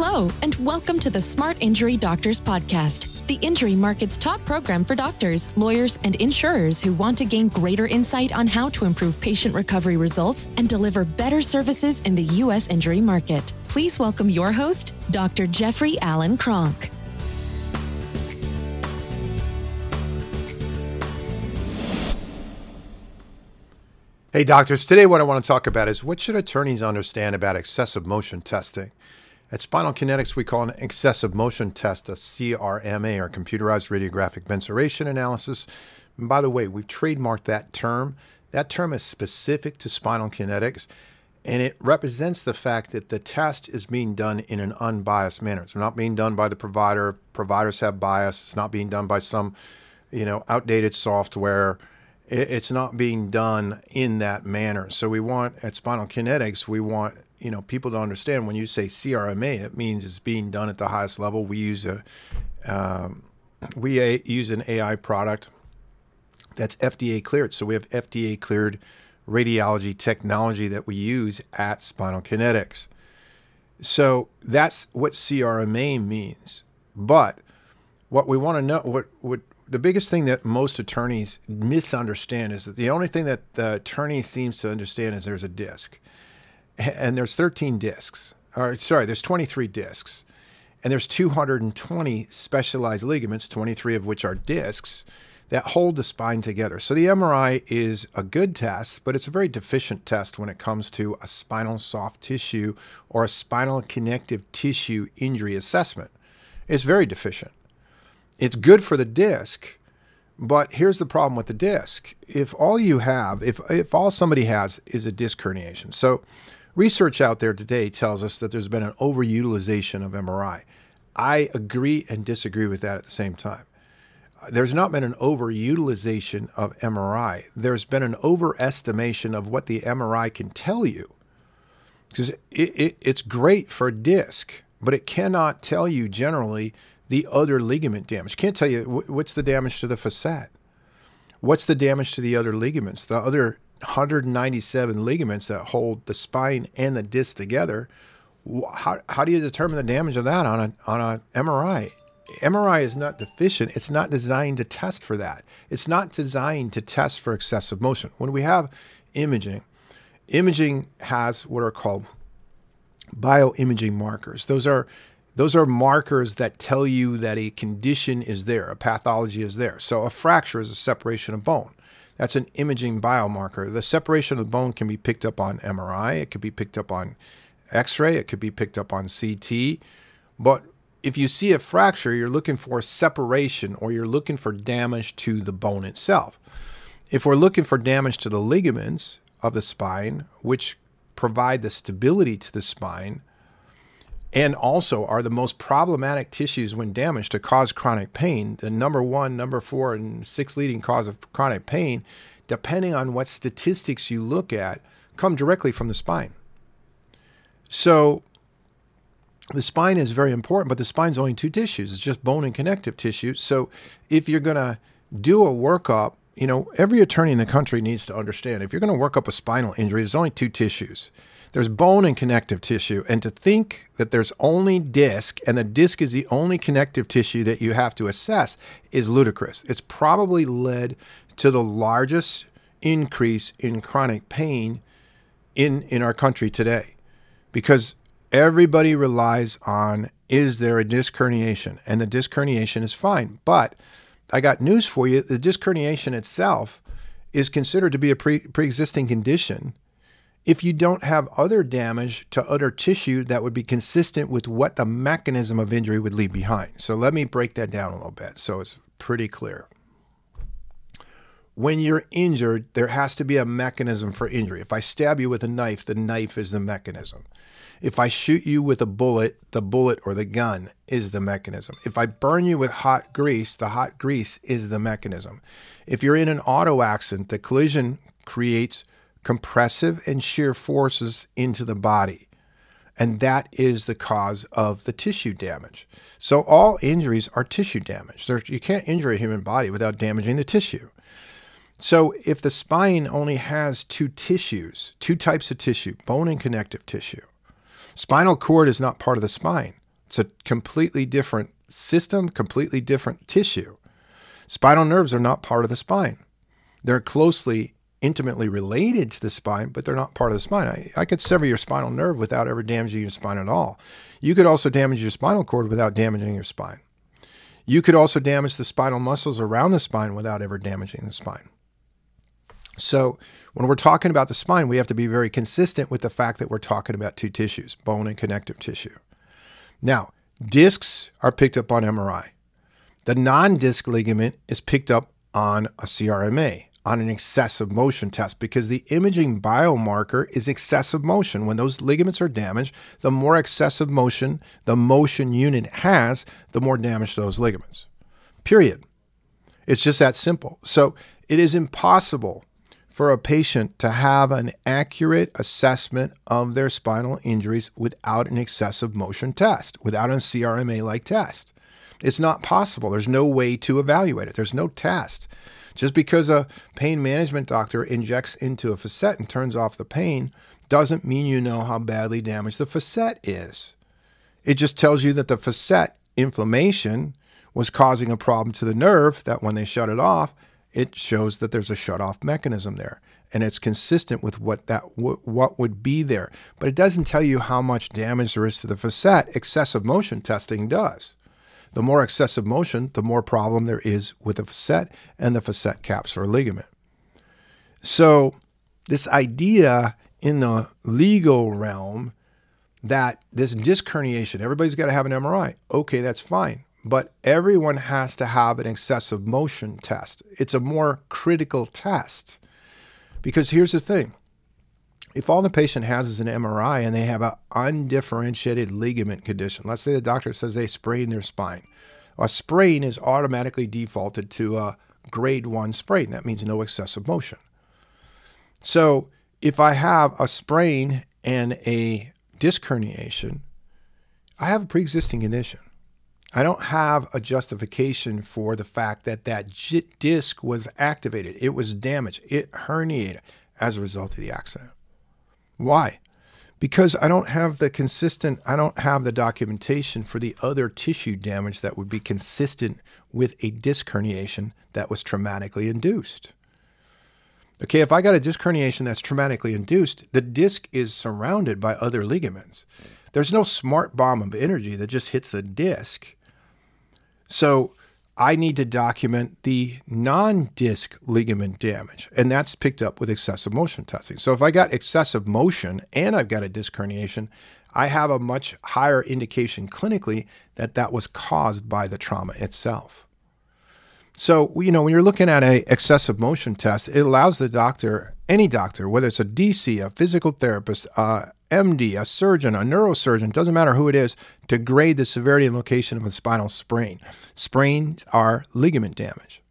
Hello, and welcome to the Smart Injury Doctors Podcast, the injury market's top program for doctors, lawyers, and insurers who want to gain greater insight on how to improve patient recovery results and deliver better services in the U.S. injury market. Please welcome your host, Dr. Jeffrey Allen Cronk. Hey, doctors. Today, what I want to talk about is what should attorneys understand about excessive motion testing? At Spinal Kinetics, we call an excessive motion test a CRMA or computerized radiographic mensuration analysis. And by the way, we've trademarked that term. That term is specific to spinal kinetics, and it represents the fact that the test is being done in an unbiased manner. It's not being done by the provider. Providers have bias. It's not being done by some, you know, outdated software. It's not being done in that manner. So we want at Spinal Kinetics, we want you know people don't understand when you say CRMA, it means it's being done at the highest level. We use a um, we a, use an AI product that's FDA cleared. So we have FDA cleared radiology technology that we use at Spinal Kinetics. So that's what CRMA means. But what we want to know, what, what the biggest thing that most attorneys misunderstand is that the only thing that the attorney seems to understand is there's a disc and there's 13 discs. Or sorry, there's 23 discs, and there's 220 specialized ligaments, 23 of which are discs that hold the spine together. So the MRI is a good test, but it's a very deficient test when it comes to a spinal soft tissue or a spinal connective tissue injury assessment. It's very deficient. It's good for the disc, but here's the problem with the disc. If all you have, if if all somebody has is a disc herniation. So Research out there today tells us that there's been an overutilization of MRI. I agree and disagree with that at the same time. There's not been an overutilization of MRI. There's been an overestimation of what the MRI can tell you. Because it, it, it's great for disc, but it cannot tell you generally the other ligament damage. Can't tell you what's the damage to the facet. What's the damage to the other ligaments, the other 197 ligaments that hold the spine and the disc together. How, how do you determine the damage of that on a on a MRI? MRI is not deficient. It's not designed to test for that. It's not designed to test for excessive motion. When we have imaging, imaging has what are called bioimaging markers. Those are those are markers that tell you that a condition is there, a pathology is there. So a fracture is a separation of bone. That's an imaging biomarker. The separation of the bone can be picked up on MRI, it could be picked up on X ray, it could be picked up on CT. But if you see a fracture, you're looking for separation or you're looking for damage to the bone itself. If we're looking for damage to the ligaments of the spine, which provide the stability to the spine, and also are the most problematic tissues when damaged to cause chronic pain. The number one, number four, and six leading cause of chronic pain, depending on what statistics you look at, come directly from the spine. So the spine is very important, but the spine's only two tissues. It's just bone and connective tissue. So if you're going to do a workup, you know, every attorney in the country needs to understand if you're going to work up a spinal injury, there's only two tissues. There's bone and connective tissue. And to think that there's only disc and the disc is the only connective tissue that you have to assess is ludicrous. It's probably led to the largest increase in chronic pain in, in our country today because everybody relies on is there a disc herniation? And the disc herniation is fine. But I got news for you the disc herniation itself is considered to be a pre existing condition if you don't have other damage to other tissue that would be consistent with what the mechanism of injury would leave behind. So let me break that down a little bit so it's pretty clear. When you're injured, there has to be a mechanism for injury. If I stab you with a knife, the knife is the mechanism. If I shoot you with a bullet, the bullet or the gun is the mechanism. If I burn you with hot grease, the hot grease is the mechanism. If you're in an auto accident, the collision creates compressive and shear forces into the body. And that is the cause of the tissue damage. So, all injuries are tissue damage. You can't injure a human body without damaging the tissue. So, if the spine only has two tissues, two types of tissue, bone and connective tissue, spinal cord is not part of the spine. It's a completely different system, completely different tissue. Spinal nerves are not part of the spine. They're closely, intimately related to the spine, but they're not part of the spine. I, I could sever your spinal nerve without ever damaging your spine at all. You could also damage your spinal cord without damaging your spine. You could also damage the spinal muscles around the spine without ever damaging the spine. So, when we're talking about the spine, we have to be very consistent with the fact that we're talking about two tissues, bone and connective tissue. Now, discs are picked up on MRI. The non disc ligament is picked up on a CRMA, on an excessive motion test, because the imaging biomarker is excessive motion. When those ligaments are damaged, the more excessive motion the motion unit has, the more damage those ligaments. Period. It's just that simple. So it is impossible for a patient to have an accurate assessment of their spinal injuries without an excessive motion test, without a CRMA like test. It's not possible. There's no way to evaluate it, there's no test. Just because a pain management doctor injects into a facet and turns off the pain doesn't mean you know how badly damaged the facet is. It just tells you that the facet inflammation was causing a problem to the nerve that when they shut it off, it shows that there's a shut-off mechanism there. And it's consistent with what that what would be there. But it doesn't tell you how much damage there is to the facet. Excessive motion testing does the more excessive motion the more problem there is with the facet and the facet capsular ligament so this idea in the legal realm that this disc herniation everybody's got to have an MRI okay that's fine but everyone has to have an excessive motion test. It's a more critical test. Because here's the thing if all the patient has is an MRI and they have an undifferentiated ligament condition, let's say the doctor says they sprained their spine, a sprain is automatically defaulted to a grade one sprain. That means no excessive motion. So if I have a sprain and a disc herniation, I have a pre existing condition. I don't have a justification for the fact that that disc was activated. It was damaged. It herniated as a result of the accident. Why? Because I don't have the consistent, I don't have the documentation for the other tissue damage that would be consistent with a disc herniation that was traumatically induced. Okay, if I got a disc herniation that's traumatically induced, the disc is surrounded by other ligaments. There's no smart bomb of energy that just hits the disc so I need to document the non disc ligament damage, and that's picked up with excessive motion testing. So if I got excessive motion and I've got a disc herniation, I have a much higher indication clinically that that was caused by the trauma itself. So, you know, when you're looking at a excessive motion test, it allows the doctor, any doctor, whether it's a DC, a physical therapist, uh, MD, a surgeon, a neurosurgeon, doesn't matter who it is, to grade the severity and location of a spinal sprain. Sprains are ligament damage.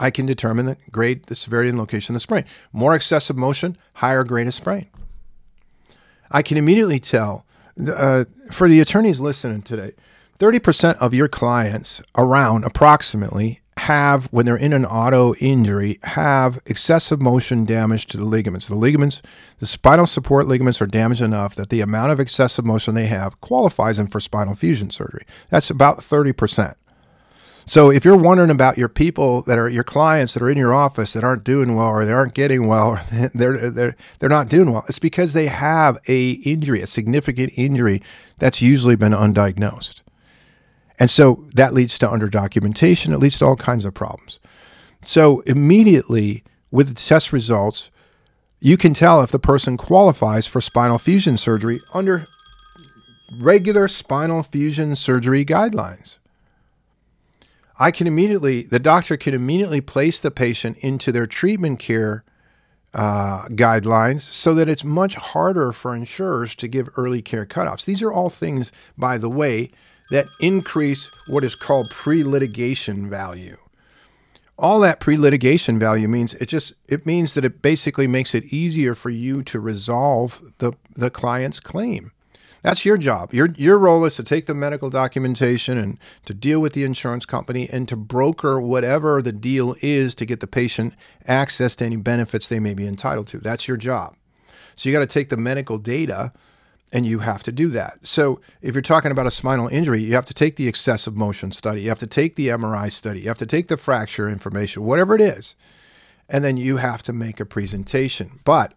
I can determine the grade, the severity and location of the sprain. More excessive motion, higher grade of sprain. I can immediately tell uh, for the attorneys listening today, 30% of your clients around approximately have, when they're in an auto injury, have excessive motion damage to the ligaments. The ligaments, the spinal support ligaments are damaged enough that the amount of excessive motion they have qualifies them for spinal fusion surgery. That's about 30%. So if you're wondering about your people that are your clients that are in your office that aren't doing well or they aren't getting well or they're they're they're not doing well, it's because they have a injury, a significant injury that's usually been undiagnosed. And so that leads to underdocumentation. It leads to all kinds of problems. So immediately with the test results, you can tell if the person qualifies for spinal fusion surgery under regular spinal fusion surgery guidelines. I can immediately, the doctor can immediately place the patient into their treatment care uh, guidelines so that it's much harder for insurers to give early care cutoffs. These are all things, by the way, that increase what is called pre-litigation value. All that pre-litigation value means it just it means that it basically makes it easier for you to resolve the, the client's claim. That's your job. Your your role is to take the medical documentation and to deal with the insurance company and to broker whatever the deal is to get the patient access to any benefits they may be entitled to. That's your job. So you got to take the medical data and you have to do that. So, if you're talking about a spinal injury, you have to take the excessive motion study, you have to take the MRI study, you have to take the fracture information, whatever it is, and then you have to make a presentation. But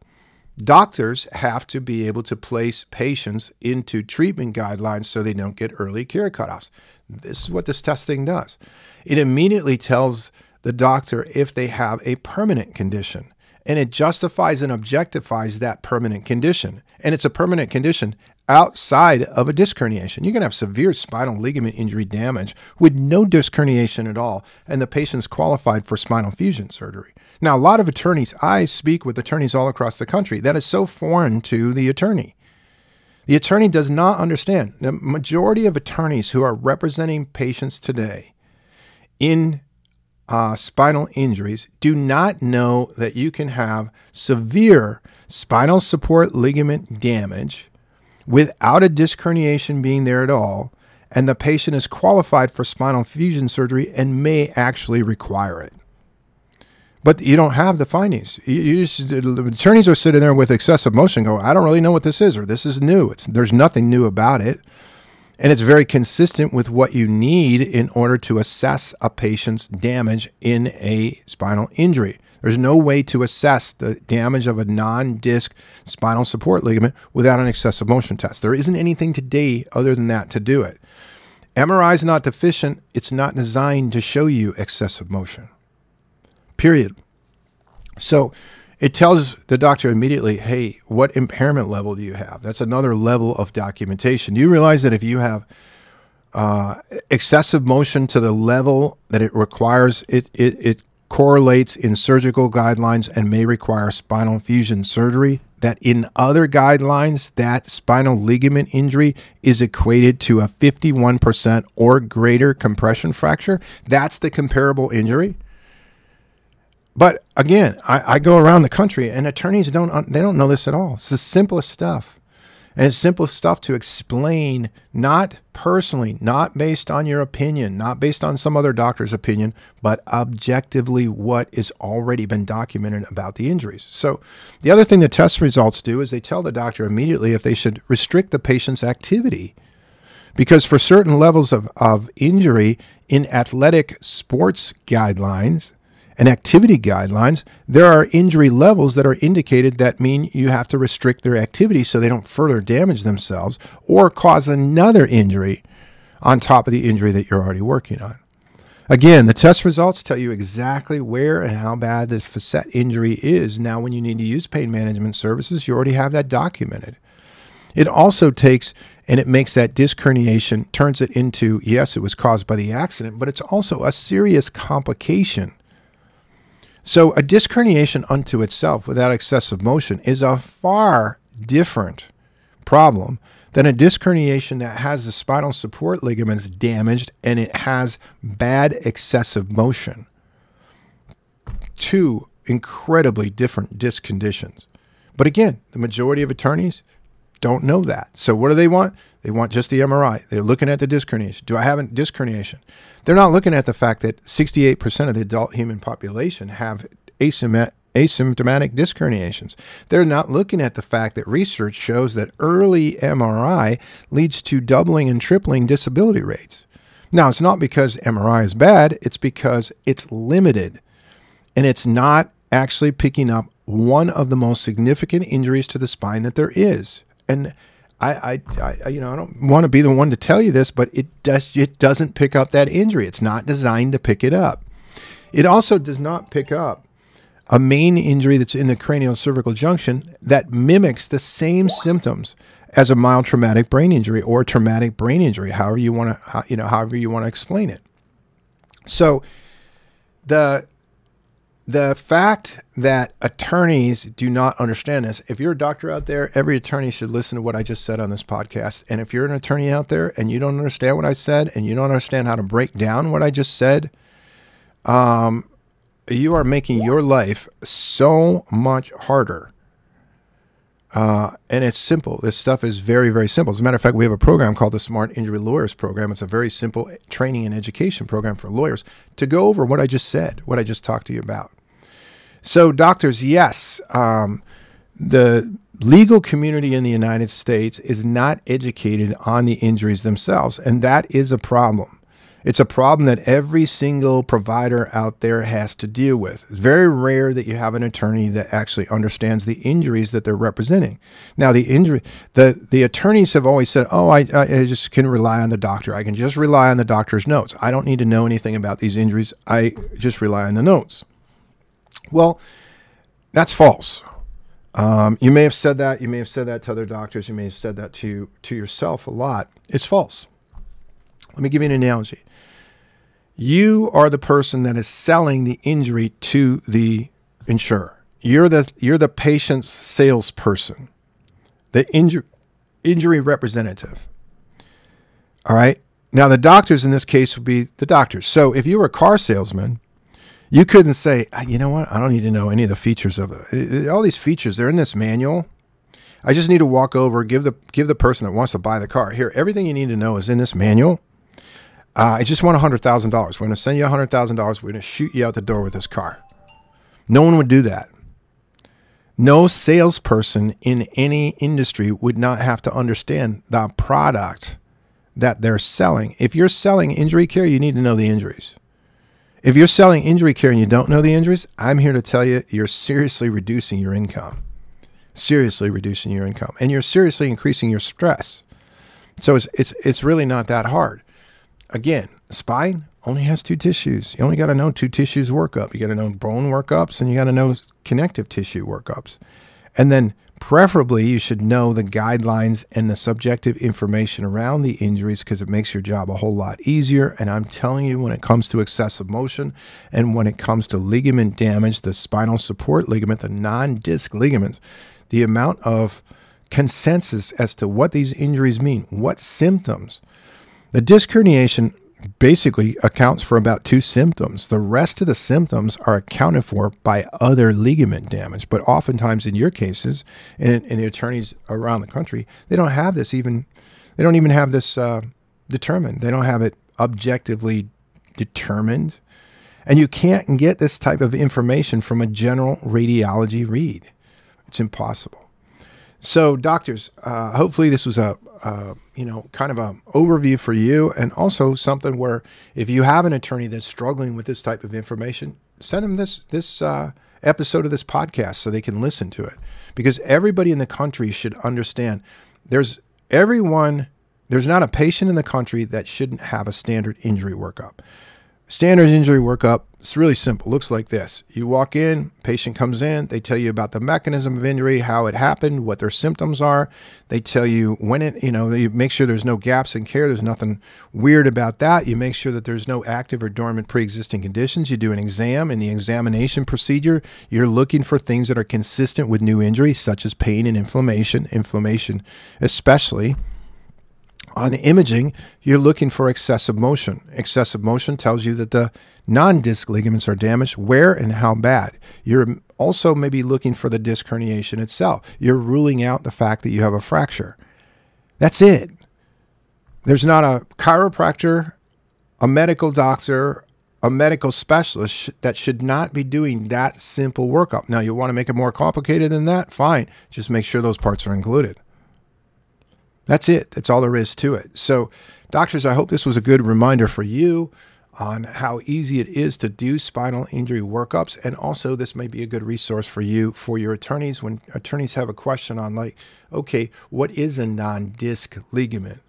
doctors have to be able to place patients into treatment guidelines so they don't get early care cutoffs. This is what this testing does. It immediately tells the doctor if they have a permanent condition and it justifies and objectifies that permanent condition. And it's a permanent condition outside of a disc herniation. You can have severe spinal ligament injury damage with no disc herniation at all, and the patient's qualified for spinal fusion surgery. Now, a lot of attorneys, I speak with attorneys all across the country, that is so foreign to the attorney. The attorney does not understand. The majority of attorneys who are representing patients today in uh, spinal injuries do not know that you can have severe spinal support ligament damage without a disc herniation being there at all, and the patient is qualified for spinal fusion surgery and may actually require it. But you don't have the findings. You, you just, attorneys are sitting there with excessive motion, go, I don't really know what this is, or this is new. It's, there's nothing new about it. And it's very consistent with what you need in order to assess a patient's damage in a spinal injury. There's no way to assess the damage of a non disc spinal support ligament without an excessive motion test. There isn't anything today other than that to do it. MRI is not deficient, it's not designed to show you excessive motion. Period. So, it tells the doctor immediately, hey, what impairment level do you have? That's another level of documentation. Do You realize that if you have uh, excessive motion to the level that it requires, it, it, it correlates in surgical guidelines and may require spinal fusion surgery. That in other guidelines, that spinal ligament injury is equated to a 51% or greater compression fracture. That's the comparable injury. But again, I, I, go around the country and attorneys don't they don't know this at all. It's the simplest stuff. And it's simple stuff to explain, not personally, not based on your opinion, not based on some other doctor's opinion, but objectively what is already been documented about the injuries. So, the other thing the test results do is they tell the doctor immediately if they should restrict the patient's activity. Because for certain levels of, of injury in athletic sports guidelines, and activity guidelines, there are injury levels that are indicated that mean you have to restrict their activity so they don't further damage themselves or cause another injury on top of the injury that you're already working on. Again, the test results tell you exactly where and how bad the facet injury is. Now, when you need to use pain management services, you already have that documented. It also takes and it makes that disc herniation, turns it into, yes, it was caused by the accident, but it's also a serious complication so, a disc herniation unto itself without excessive motion is a far different problem than a disc herniation that has the spinal support ligaments damaged and it has bad excessive motion. Two incredibly different disc conditions. But again, the majority of attorneys don't know that. So, what do they want? They want just the MRI. They're looking at the disc herniation. Do I have a disc herniation? They're not looking at the fact that 68% of the adult human population have asymptomatic disc herniations. They're not looking at the fact that research shows that early MRI leads to doubling and tripling disability rates. Now, it's not because MRI is bad, it's because it's limited and it's not actually picking up one of the most significant injuries to the spine that there is. And I, I, I, you know, I don't want to be the one to tell you this, but it does, it doesn't pick up that injury. It's not designed to pick it up. It also does not pick up a main injury that's in the cranial cervical junction that mimics the same symptoms as a mild traumatic brain injury or traumatic brain injury, however you want to, you know, however you want to explain it. So, the the fact that attorneys do not understand this, if you're a doctor out there, every attorney should listen to what I just said on this podcast. And if you're an attorney out there and you don't understand what I said and you don't understand how to break down what I just said, um, you are making your life so much harder. Uh, and it's simple. This stuff is very, very simple. As a matter of fact, we have a program called the Smart Injury Lawyers Program. It's a very simple training and education program for lawyers to go over what I just said, what I just talked to you about. So, doctors, yes, um, the legal community in the United States is not educated on the injuries themselves, and that is a problem. It's a problem that every single provider out there has to deal with. It's very rare that you have an attorney that actually understands the injuries that they're representing. Now, the injury, the the attorneys have always said, "Oh, I, I just can rely on the doctor. I can just rely on the doctor's notes. I don't need to know anything about these injuries. I just rely on the notes." Well, that's false. Um, you may have said that. You may have said that to other doctors. You may have said that to to yourself a lot. It's false. Let me give you an analogy. You are the person that is selling the injury to the insurer. You're the you're the patient's salesperson, the injury injury representative. All right. Now the doctors in this case would be the doctors. So if you were a car salesman, you couldn't say, ah, you know what, I don't need to know any of the features of it. All these features, they're in this manual. I just need to walk over, give the give the person that wants to buy the car here. Everything you need to know is in this manual. Uh, I just want hundred thousand dollars. We're going to send you hundred thousand dollars. We're going to shoot you out the door with this car. No one would do that. No salesperson in any industry would not have to understand the product that they're selling. If you're selling injury care, you need to know the injuries. If you're selling injury care and you don't know the injuries, I'm here to tell you you're seriously reducing your income. Seriously reducing your income. And you're seriously increasing your stress. So it's it's it's really not that hard. Again, spine only has two tissues. You only got to know two tissues workup. You got to know bone workups and you got to know connective tissue workups. And then preferably you should know the guidelines and the subjective information around the injuries because it makes your job a whole lot easier. And I'm telling you, when it comes to excessive motion and when it comes to ligament damage, the spinal support ligament, the non disc ligaments, the amount of consensus as to what these injuries mean, what symptoms. The disc herniation basically accounts for about two symptoms. The rest of the symptoms are accounted for by other ligament damage. But oftentimes, in your cases, and in, the attorneys around the country, they don't have this even. They don't even have this uh, determined. They don't have it objectively determined, and you can't get this type of information from a general radiology read. It's impossible. So, doctors, uh, hopefully this was a, uh, you know, kind of a overview for you, and also something where if you have an attorney that's struggling with this type of information, send them this this uh, episode of this podcast so they can listen to it, because everybody in the country should understand. There's everyone. There's not a patient in the country that shouldn't have a standard injury workup. Standard injury workup, it's really simple. Looks like this. You walk in, patient comes in, they tell you about the mechanism of injury, how it happened, what their symptoms are. They tell you when it, you know, you make sure there's no gaps in care, there's nothing weird about that. You make sure that there's no active or dormant pre-existing conditions. You do an exam. In the examination procedure, you're looking for things that are consistent with new injury such as pain and inflammation, inflammation especially on imaging, you're looking for excessive motion. Excessive motion tells you that the non disc ligaments are damaged, where and how bad. You're also maybe looking for the disc herniation itself. You're ruling out the fact that you have a fracture. That's it. There's not a chiropractor, a medical doctor, a medical specialist that should not be doing that simple workup. Now, you want to make it more complicated than that? Fine. Just make sure those parts are included. That's it. That's all there is to it. So, doctors, I hope this was a good reminder for you on how easy it is to do spinal injury workups. And also, this may be a good resource for you, for your attorneys, when attorneys have a question on, like, okay, what is a non disc ligament?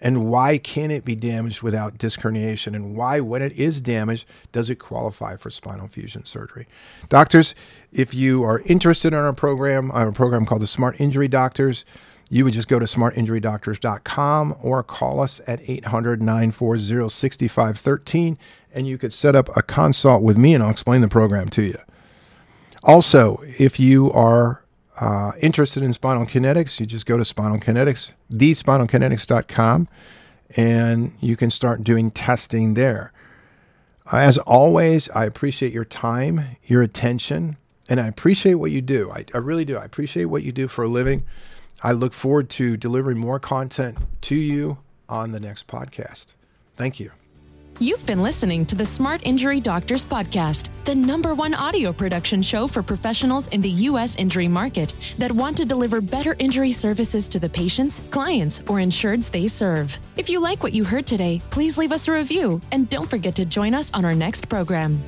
And why can it be damaged without disc herniation? And why, when it is damaged, does it qualify for spinal fusion surgery? Doctors, if you are interested in our program, I have a program called the Smart Injury Doctors you would just go to smartinjurydoctors.com or call us at 800 940 6513 and you could set up a consult with me and I'll explain the program to you. Also, if you are uh, interested in spinal kinetics, you just go to spinal kinetics, thespinalkinetics.com, and you can start doing testing there. As always, I appreciate your time, your attention, and I appreciate what you do. I, I really do. I appreciate what you do for a living. I look forward to delivering more content to you on the next podcast. Thank you. You've been listening to the Smart Injury Doctors Podcast, the number one audio production show for professionals in the U.S. injury market that want to deliver better injury services to the patients, clients, or insureds they serve. If you like what you heard today, please leave us a review and don't forget to join us on our next program.